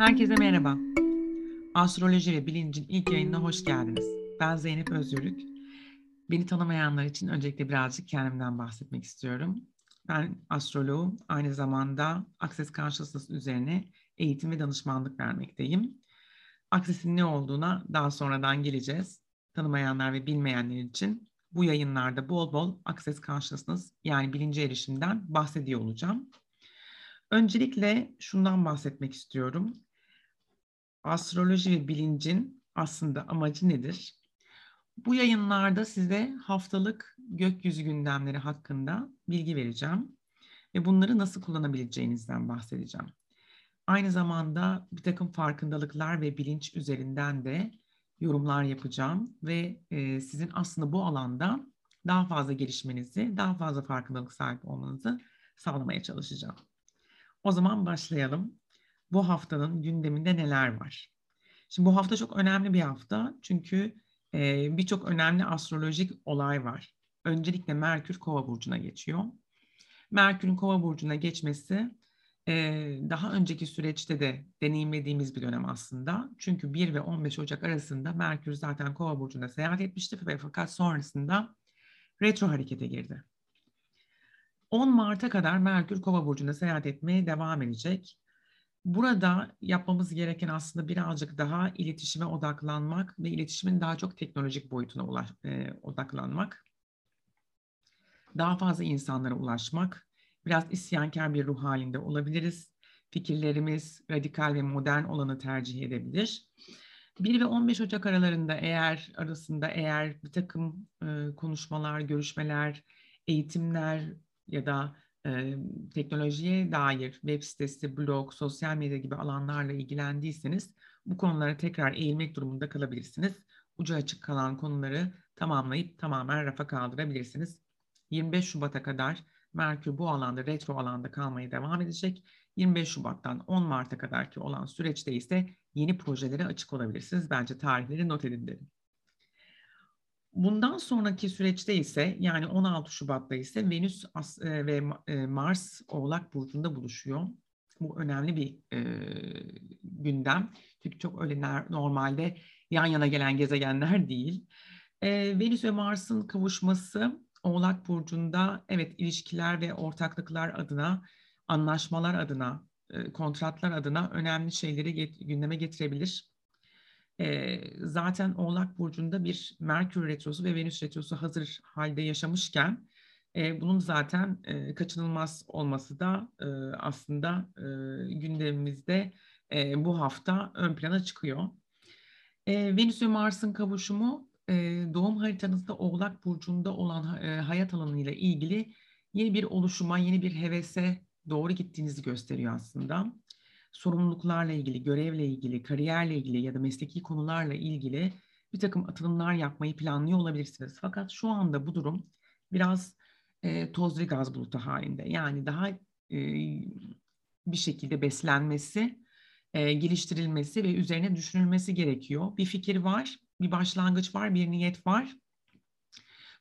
Herkese merhaba. Astroloji ve bilincin ilk yayınına hoş geldiniz. Ben Zeynep Özgürlük. Beni tanımayanlar için öncelikle birazcık kendimden bahsetmek istiyorum. Ben astroloğum, aynı zamanda Access Consciousness üzerine eğitim ve danışmanlık vermekteyim. Access'in ne olduğuna daha sonradan geleceğiz. Tanımayanlar ve bilmeyenler için bu yayınlarda bol bol Access Consciousness yani bilince erişimden bahsediyor olacağım. Öncelikle şundan bahsetmek istiyorum. Astroloji ve bilincin aslında amacı nedir? Bu yayınlarda size haftalık gökyüzü gündemleri hakkında bilgi vereceğim ve bunları nasıl kullanabileceğinizden bahsedeceğim. Aynı zamanda bir takım farkındalıklar ve bilinç üzerinden de yorumlar yapacağım ve e, sizin aslında bu alanda daha fazla gelişmenizi, daha fazla farkındalık sahibi olmanızı sağlamaya çalışacağım. O zaman başlayalım. Bu haftanın gündeminde neler var? Şimdi bu hafta çok önemli bir hafta çünkü e, birçok önemli astrolojik olay var. Öncelikle Merkür Kova burcuna geçiyor. Merkür'ün Kova burcuna geçmesi e, daha önceki süreçte de deneyimlediğimiz bir dönem aslında. Çünkü 1 ve 15 Ocak arasında Merkür zaten Kova burcunda seyahat etmişti ve fakat sonrasında retro harekete girdi. 10 Mart'a kadar Merkür Kova burcunda seyahat etmeye devam edecek. Burada yapmamız gereken aslında birazcık daha iletişime odaklanmak ve iletişimin daha çok teknolojik boyutuna ulaş, e, odaklanmak. Daha fazla insanlara ulaşmak, biraz isyankar bir ruh halinde olabiliriz. Fikirlerimiz radikal ve modern olanı tercih edebilir. 1 ve 15 Ocak aralarında eğer arasında eğer bir takım e, konuşmalar, görüşmeler, eğitimler ya da e, teknolojiye dair web sitesi, blog, sosyal medya gibi alanlarla ilgilendiyseniz bu konulara tekrar eğilmek durumunda kalabilirsiniz. Ucu açık kalan konuları tamamlayıp tamamen rafa kaldırabilirsiniz. 25 Şubat'a kadar Merkür bu alanda, retro alanda kalmaya devam edecek. 25 Şubat'tan 10 Mart'a kadarki olan süreçte ise yeni projelere açık olabilirsiniz. Bence tarihleri not edin derim. Bundan sonraki süreçte ise yani 16 Şubat'ta ise Venüs e, ve e, Mars Oğlak Burcu'nda buluşuyor. Bu önemli bir e, gündem. Çünkü çok öyle normalde yan yana gelen gezegenler değil. E, Venüs ve Mars'ın kavuşması Oğlak Burcu'nda evet ilişkiler ve ortaklıklar adına, anlaşmalar adına, e, kontratlar adına önemli şeyleri get gündeme getirebilir. E, zaten Oğlak Burcu'nda bir Merkür Retrosu ve Venüs Retrosu hazır halde yaşamışken e, bunun zaten e, kaçınılmaz olması da e, aslında e, gündemimizde e, bu hafta ön plana çıkıyor. E, Venüs ve Mars'ın kavuşumu e, doğum haritanızda Oğlak Burcu'nda olan e, hayat alanıyla ilgili yeni bir oluşuma, yeni bir hevese doğru gittiğinizi gösteriyor aslında sorumluluklarla ilgili, görevle ilgili, kariyerle ilgili ya da mesleki konularla ilgili bir takım atılımlar yapmayı planlıyor olabilirsiniz. Fakat şu anda bu durum biraz e, toz ve gaz bulutu halinde. Yani daha e, bir şekilde beslenmesi, e, geliştirilmesi ve üzerine düşünülmesi gerekiyor. Bir fikir var, bir başlangıç var, bir niyet var.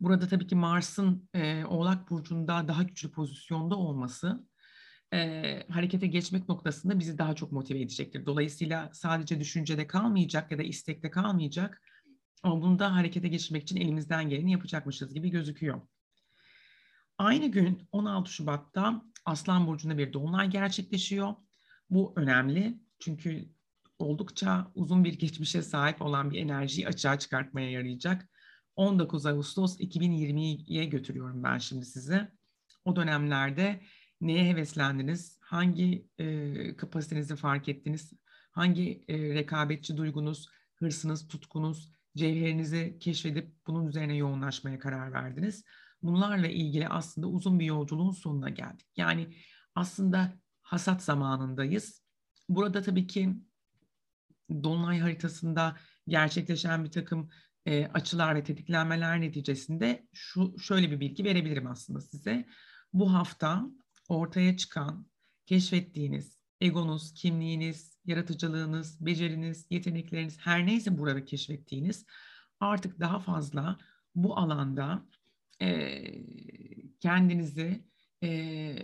Burada tabii ki Mars'ın e, Oğlak Burcu'nda daha güçlü pozisyonda olması e, harekete geçmek noktasında bizi daha çok motive edecektir. Dolayısıyla sadece düşüncede kalmayacak ya da istekte kalmayacak ama bunu da harekete geçirmek için elimizden geleni yapacakmışız gibi gözüküyor. Aynı gün 16 Şubat'ta Aslan Burcu'nda bir dolunay gerçekleşiyor. Bu önemli çünkü oldukça uzun bir geçmişe sahip olan bir enerjiyi açığa çıkartmaya yarayacak. 19 Ağustos 2020'ye götürüyorum ben şimdi size. O dönemlerde neye heveslendiniz, hangi e, kapasitenizi fark ettiniz, hangi e, rekabetçi duygunuz, hırsınız, tutkunuz, cevherinizi keşfedip bunun üzerine yoğunlaşmaya karar verdiniz. Bunlarla ilgili aslında uzun bir yolculuğun sonuna geldik. Yani aslında hasat zamanındayız. Burada tabii ki Dolunay haritasında gerçekleşen bir takım e, açılar ve tetiklenmeler neticesinde şu şöyle bir bilgi verebilirim aslında size. Bu hafta ortaya çıkan, keşfettiğiniz egonuz, kimliğiniz, yaratıcılığınız, beceriniz, yetenekleriniz her neyse burada keşfettiğiniz artık daha fazla bu alanda e, kendinizi e,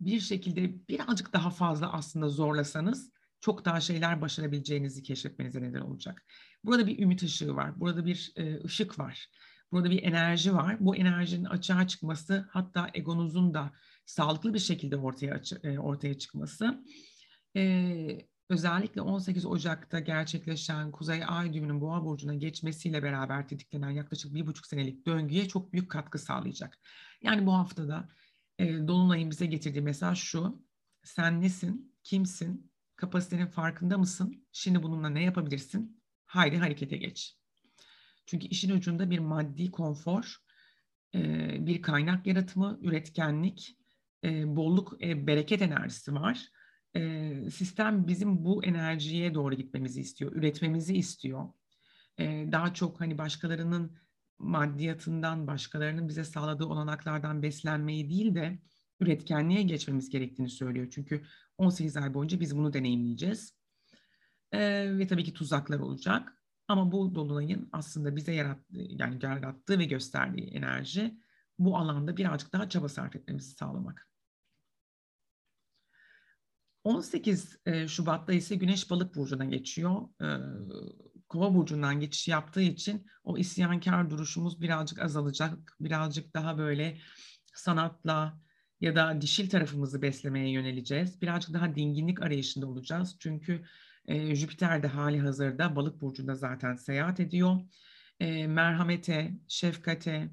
bir şekilde birazcık daha fazla aslında zorlasanız çok daha şeyler başarabileceğinizi keşfetmenize neden olacak. Burada bir ümit ışığı var, burada bir e, ışık var, burada bir enerji var. Bu enerjinin açığa çıkması hatta egonuzun da sağlıklı bir şekilde ortaya e, ortaya çıkması. E, özellikle 18 Ocak'ta gerçekleşen Kuzey Ay düğümünün Boğa burcuna geçmesiyle beraber tetiklenen yaklaşık bir buçuk senelik döngüye çok büyük katkı sağlayacak. Yani bu haftada e, Dolunay'ın bize getirdiği mesaj şu. Sen nesin? Kimsin? Kapasitenin farkında mısın? Şimdi bununla ne yapabilirsin? Haydi harekete geç. Çünkü işin ucunda bir maddi konfor, e, bir kaynak yaratımı, üretkenlik, e, bolluk, e, bereket enerjisi var. E, sistem bizim bu enerjiye doğru gitmemizi istiyor, üretmemizi istiyor. E, daha çok hani başkalarının maddiyatından, başkalarının bize sağladığı olanaklardan beslenmeyi değil de üretkenliğe geçmemiz gerektiğini söylüyor. Çünkü 18 ay boyunca biz bunu deneyimleyeceğiz. Ee, ve tabii ki tuzaklar olacak. Ama bu dolunayın aslında bize yarattığı, yani yarattığı ve gösterdiği enerji bu alanda birazcık daha çaba sarf etmemizi sağlamak. 18 e, Şubat'ta ise Güneş Balık burcuna geçiyor. Ee, Kova burcundan geçiş yaptığı için o isyankar duruşumuz birazcık azalacak. Birazcık daha böyle sanatla ya da dişil tarafımızı beslemeye yöneleceğiz. Birazcık daha dinginlik arayışında olacağız. Çünkü e, Jüpiter de hali hazırda balık burcunda zaten seyahat ediyor. Merhamete, şefkate,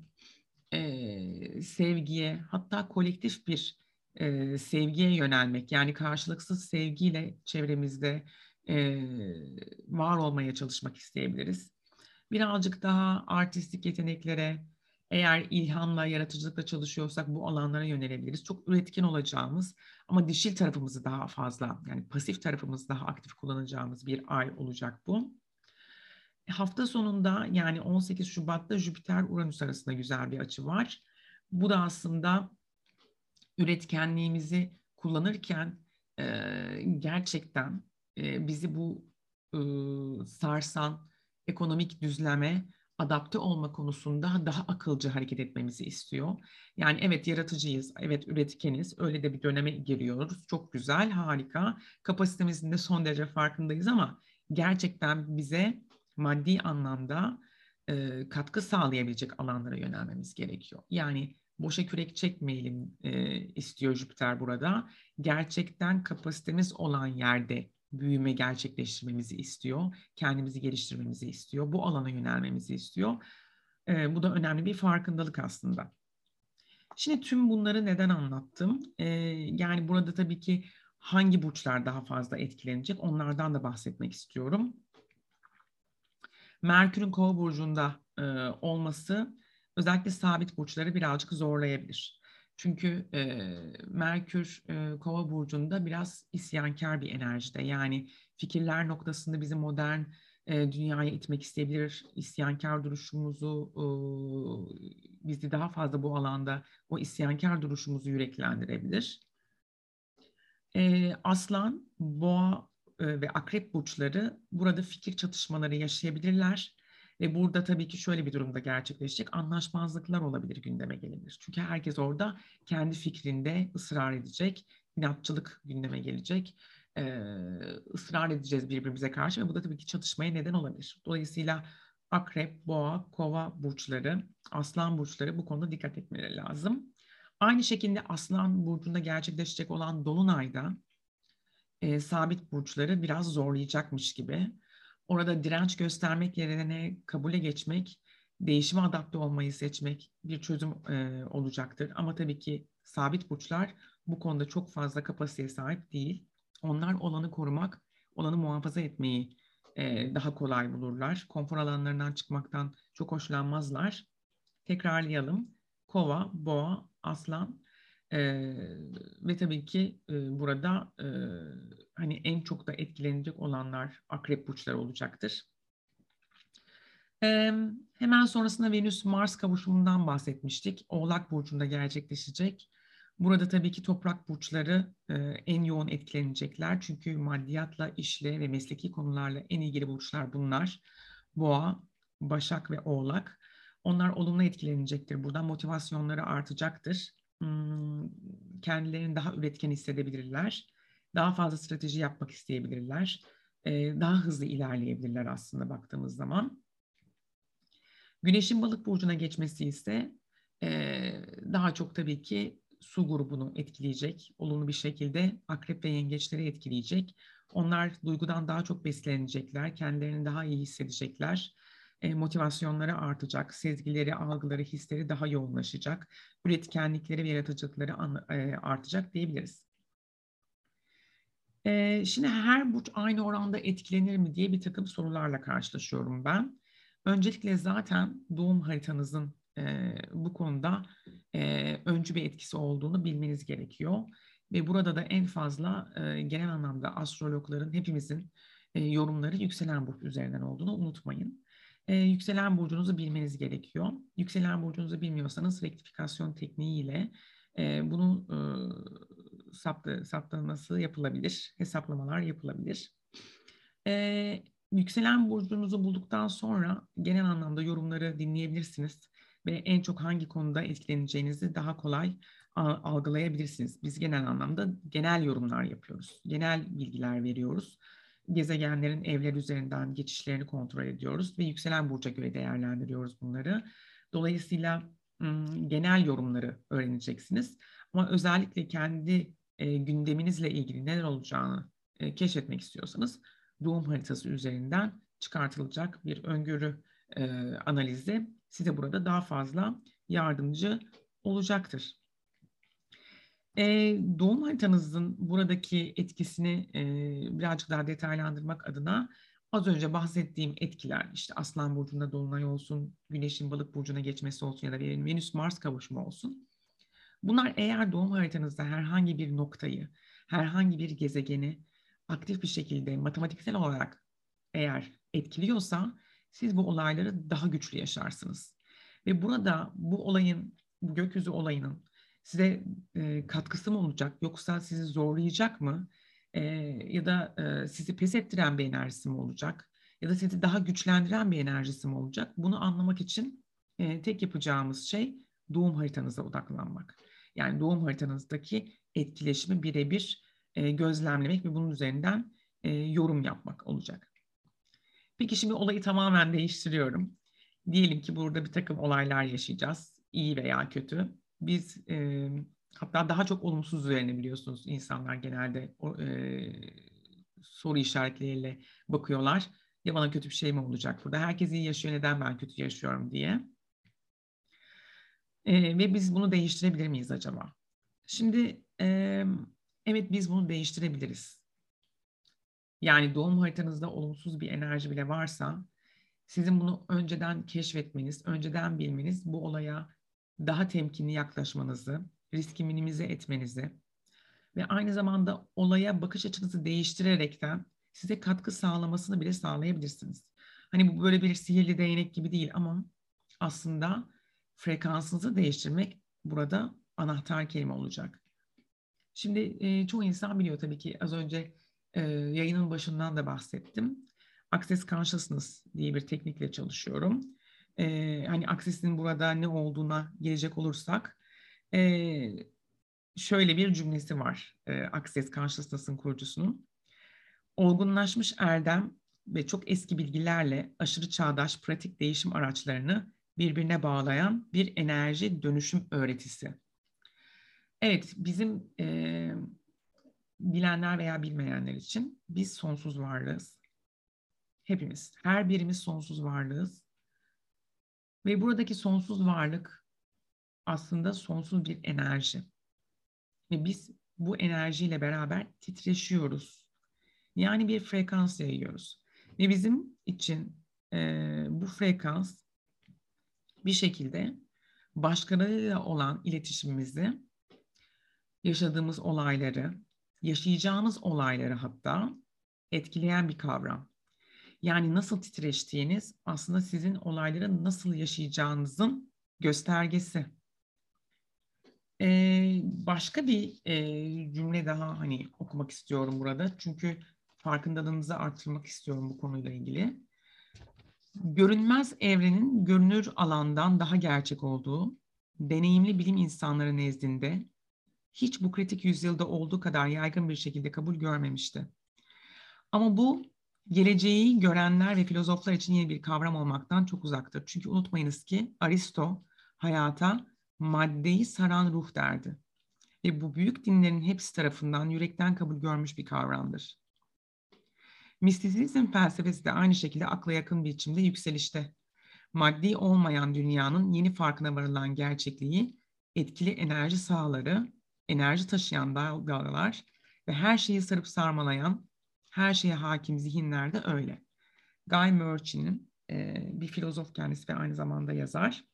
sevgiye hatta kolektif bir sevgiye yönelmek yani karşılıksız sevgiyle çevremizde var olmaya çalışmak isteyebiliriz. Birazcık daha artistik yeteneklere, eğer ilhamla, yaratıcılıkla çalışıyorsak bu alanlara yönelebiliriz. Çok üretken olacağımız ama dişil tarafımızı daha fazla, yani pasif tarafımızı daha aktif kullanacağımız bir ay olacak bu. Hafta sonunda yani 18 Şubat'ta Jüpiter-Uranüs arasında güzel bir açı var. Bu da aslında üretkenliğimizi kullanırken e, gerçekten e, bizi bu e, sarsan ekonomik düzleme adapte olma konusunda daha akılcı hareket etmemizi istiyor. Yani evet yaratıcıyız, evet üretkeniz, öyle de bir döneme giriyoruz. Çok güzel, harika. Kapasitemizin de son derece farkındayız ama gerçekten bize maddi anlamda e, katkı sağlayabilecek alanlara yönelmemiz gerekiyor. Yani boşa kürek çekmeyelim e, istiyor Jüpiter burada. Gerçekten kapasitemiz olan yerde büyüme gerçekleştirmemizi istiyor. Kendimizi geliştirmemizi istiyor. Bu alana yönelmemizi istiyor. E, bu da önemli bir farkındalık aslında. Şimdi tüm bunları neden anlattım? E, yani burada tabii ki hangi burçlar daha fazla etkilenecek onlardan da bahsetmek istiyorum. Merkür'ün kova burcunda e, olması özellikle sabit burçları birazcık zorlayabilir. Çünkü e, Merkür e, Kova burcunda biraz isyankar bir enerjide. Yani fikirler noktasında bizi modern e, dünyaya itmek isteyebilir. İsyankar duruşumuzu e, bizi daha fazla bu alanda o isyankar duruşumuzu yüreklendirebilir. E, Aslan, Boğa e, ve Akrep burçları burada fikir çatışmaları yaşayabilirler. Ve burada tabii ki şöyle bir durumda gerçekleşecek. Anlaşmazlıklar olabilir, gündeme gelebilir. Çünkü herkes orada kendi fikrinde ısrar edecek. inatçılık gündeme gelecek. Ee, ısrar edeceğiz birbirimize karşı ve bu da tabii ki çatışmaya neden olabilir. Dolayısıyla akrep, boğa, kova burçları, aslan burçları bu konuda dikkat etmeleri lazım. Aynı şekilde aslan burcunda gerçekleşecek olan dolunayda e, sabit burçları biraz zorlayacakmış gibi. Orada direnç göstermek yerine kabule geçmek, değişime adapte olmayı seçmek bir çözüm e, olacaktır. Ama tabii ki sabit burçlar bu konuda çok fazla kapasiteye sahip değil. Onlar olanı korumak, olanı muhafaza etmeyi e, daha kolay bulurlar. Konfor alanlarından çıkmaktan çok hoşlanmazlar. Tekrarlayalım. Kova, boğa, aslan e, ve tabii ki e, burada e, hani en çok da etkilenecek olanlar akrep burçları olacaktır. E, hemen sonrasında Venüs-Mars kavuşumundan bahsetmiştik. Oğlak burcunda gerçekleşecek. Burada tabii ki toprak burçları e, en yoğun etkilenecekler. Çünkü maddiyatla, işle ve mesleki konularla en ilgili burçlar bunlar. Boğa, Başak ve Oğlak. Onlar olumlu etkilenecektir. Buradan motivasyonları artacaktır kendilerini daha üretken hissedebilirler Daha fazla strateji yapmak isteyebilirler. Daha hızlı ilerleyebilirler aslında baktığımız zaman. Güneşin balık burcuna geçmesi ise daha çok tabii ki su grubunu etkileyecek. Olumlu bir şekilde akrep ve yengeçleri etkileyecek. Onlar duygudan daha çok beslenecekler, kendilerini daha iyi hissedecekler. E, motivasyonları artacak, sezgileri, algıları, hisleri daha yoğunlaşacak. Üretkenlikleri ve yaratıcılıkları e, artacak diyebiliriz. E, şimdi her burç aynı oranda etkilenir mi diye bir takım sorularla karşılaşıyorum ben. Öncelikle zaten doğum haritanızın bu konuda öncü bir etkisi olduğunu bilmeniz gerekiyor. Ve burada da en fazla genel anlamda astrologların hepimizin yorumları yükselen burç üzerinden olduğunu unutmayın. E, yükselen burcunuzu bilmeniz gerekiyor. Yükselen burcunuzu bilmiyorsanız rektifikasyon tekniğiyle e, bunu e, saptı, saptaması yapılabilir, hesaplamalar yapılabilir. E, yükselen burcunuzu bulduktan sonra genel anlamda yorumları dinleyebilirsiniz ve en çok hangi konuda etkileneceğinizi daha kolay algılayabilirsiniz. Biz genel anlamda genel yorumlar yapıyoruz. Genel bilgiler veriyoruz. Gezegenlerin evler üzerinden geçişlerini kontrol ediyoruz ve yükselen burca göre değerlendiriyoruz bunları. Dolayısıyla genel yorumları öğreneceksiniz. Ama özellikle kendi e, gündeminizle ilgili neler olacağını e, keşfetmek istiyorsanız doğum haritası üzerinden çıkartılacak bir öngörü e, analizi size burada daha fazla yardımcı olacaktır. E, doğum haritanızın buradaki etkisini e, birazcık daha detaylandırmak adına az önce bahsettiğim etkiler işte Aslan Burcu'nda Dolunay olsun, Güneş'in Balık Burcu'na geçmesi olsun ya da Venüs-Mars kavuşumu olsun. Bunlar eğer doğum haritanızda herhangi bir noktayı, herhangi bir gezegeni aktif bir şekilde matematiksel olarak eğer etkiliyorsa siz bu olayları daha güçlü yaşarsınız. Ve burada bu olayın, bu gökyüzü olayının size e, katkısı mı olacak yoksa sizi zorlayacak mı? E, ya da e, sizi pes ettiren bir enerjisi mi olacak? Ya da sizi daha güçlendiren bir enerjisi mi olacak? Bunu anlamak için e, tek yapacağımız şey doğum haritanıza odaklanmak. Yani doğum haritanızdaki etkileşimi birebir e, gözlemlemek ve bunun üzerinden e, yorum yapmak olacak. Peki şimdi olayı tamamen değiştiriyorum. Diyelim ki burada bir takım olaylar yaşayacağız, iyi veya kötü. Biz e, hatta daha çok olumsuz üzerine biliyorsunuz insanlar genelde o, e, soru işaretleriyle bakıyorlar. Ya bana kötü bir şey mi olacak burada? Herkes iyi yaşıyor, neden ben kötü yaşıyorum diye. E, ve biz bunu değiştirebilir miyiz acaba? Şimdi e, evet biz bunu değiştirebiliriz. Yani doğum haritanızda olumsuz bir enerji bile varsa sizin bunu önceden keşfetmeniz, önceden bilmeniz bu olaya daha temkinli yaklaşmanızı, riski minimize etmenizi ve aynı zamanda olaya bakış açınızı değiştirerekten size katkı sağlamasını bile sağlayabilirsiniz. Hani bu böyle bir sihirli değnek gibi değil ama aslında frekansınızı değiştirmek burada anahtar kelime olacak. Şimdi e, çoğu insan biliyor tabii ki az önce e, yayının başından da bahsettim. Access Consciousness diye bir teknikle çalışıyorum. E, hani Access'in burada ne olduğuna gelecek olursak e, şöyle bir cümlesi var e, Access Consciousness'ın kurucusunun. Olgunlaşmış erdem ve çok eski bilgilerle aşırı çağdaş pratik değişim araçlarını birbirine bağlayan bir enerji dönüşüm öğretisi. Evet, bizim e, bilenler veya bilmeyenler için biz sonsuz varlığız. Hepimiz, her birimiz sonsuz varlığız. Ve buradaki sonsuz varlık aslında sonsuz bir enerji. Ve biz bu enerjiyle beraber titreşiyoruz. Yani bir frekans yayıyoruz. Ve bizim için e, bu frekans bir şekilde başkalarıyla olan iletişimimizi, yaşadığımız olayları, yaşayacağınız olayları hatta etkileyen bir kavram. Yani nasıl titreştiğiniz aslında sizin olayları nasıl yaşayacağınızın göstergesi. Ee, başka bir e, cümle daha hani okumak istiyorum burada. Çünkü farkındalığınızı artırmak istiyorum bu konuyla ilgili. Görünmez evrenin görünür alandan daha gerçek olduğu, deneyimli bilim insanları nezdinde hiç bu kritik yüzyılda olduğu kadar yaygın bir şekilde kabul görmemişti. Ama bu geleceği görenler ve filozoflar için yeni bir kavram olmaktan çok uzaktır. Çünkü unutmayınız ki Aristo hayata maddeyi saran ruh derdi. Ve bu büyük dinlerin hepsi tarafından yürekten kabul görmüş bir kavramdır. Mistisizm felsefesi de aynı şekilde akla yakın bir biçimde yükselişte. Maddi olmayan dünyanın yeni farkına varılan gerçekliği, etkili enerji sahaları, enerji taşıyan dalgalar ve her şeyi sarıp sarmalayan, her şeye hakim zihinler de öyle. Guy Murchie'nin e, bir filozof kendisi ve aynı zamanda yazar.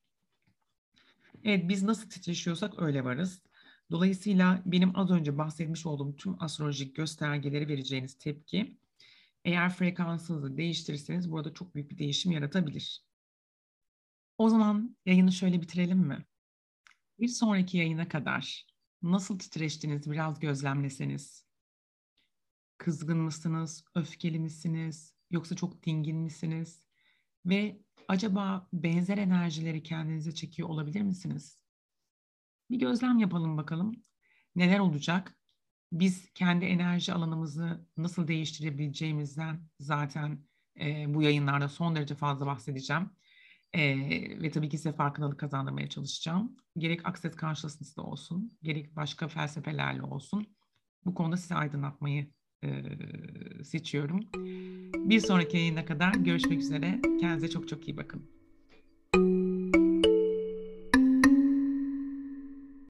Evet biz nasıl titreşiyorsak öyle varız. Dolayısıyla benim az önce bahsetmiş olduğum tüm astrolojik göstergeleri vereceğiniz tepki eğer frekansınızı değiştirirseniz burada çok büyük bir değişim yaratabilir. O zaman yayını şöyle bitirelim mi? Bir sonraki yayına kadar nasıl titreştiğinizi biraz gözlemleseniz. Kızgın mısınız, öfkeli misiniz, yoksa çok dingin misiniz? Ve acaba benzer enerjileri kendinize çekiyor olabilir misiniz? Bir gözlem yapalım bakalım. Neler olacak? Biz kendi enerji alanımızı nasıl değiştirebileceğimizden zaten e, bu yayınlarda son derece fazla bahsedeceğim. E, ve tabii ki size farkındalık kazandırmaya çalışacağım. Gerek Access Consciousness'da olsun, gerek başka felsefelerle olsun. Bu konuda sizi aydınlatmayı seçiyorum. Bir sonraki yayına kadar görüşmek üzere. Kendinize çok çok iyi bakın.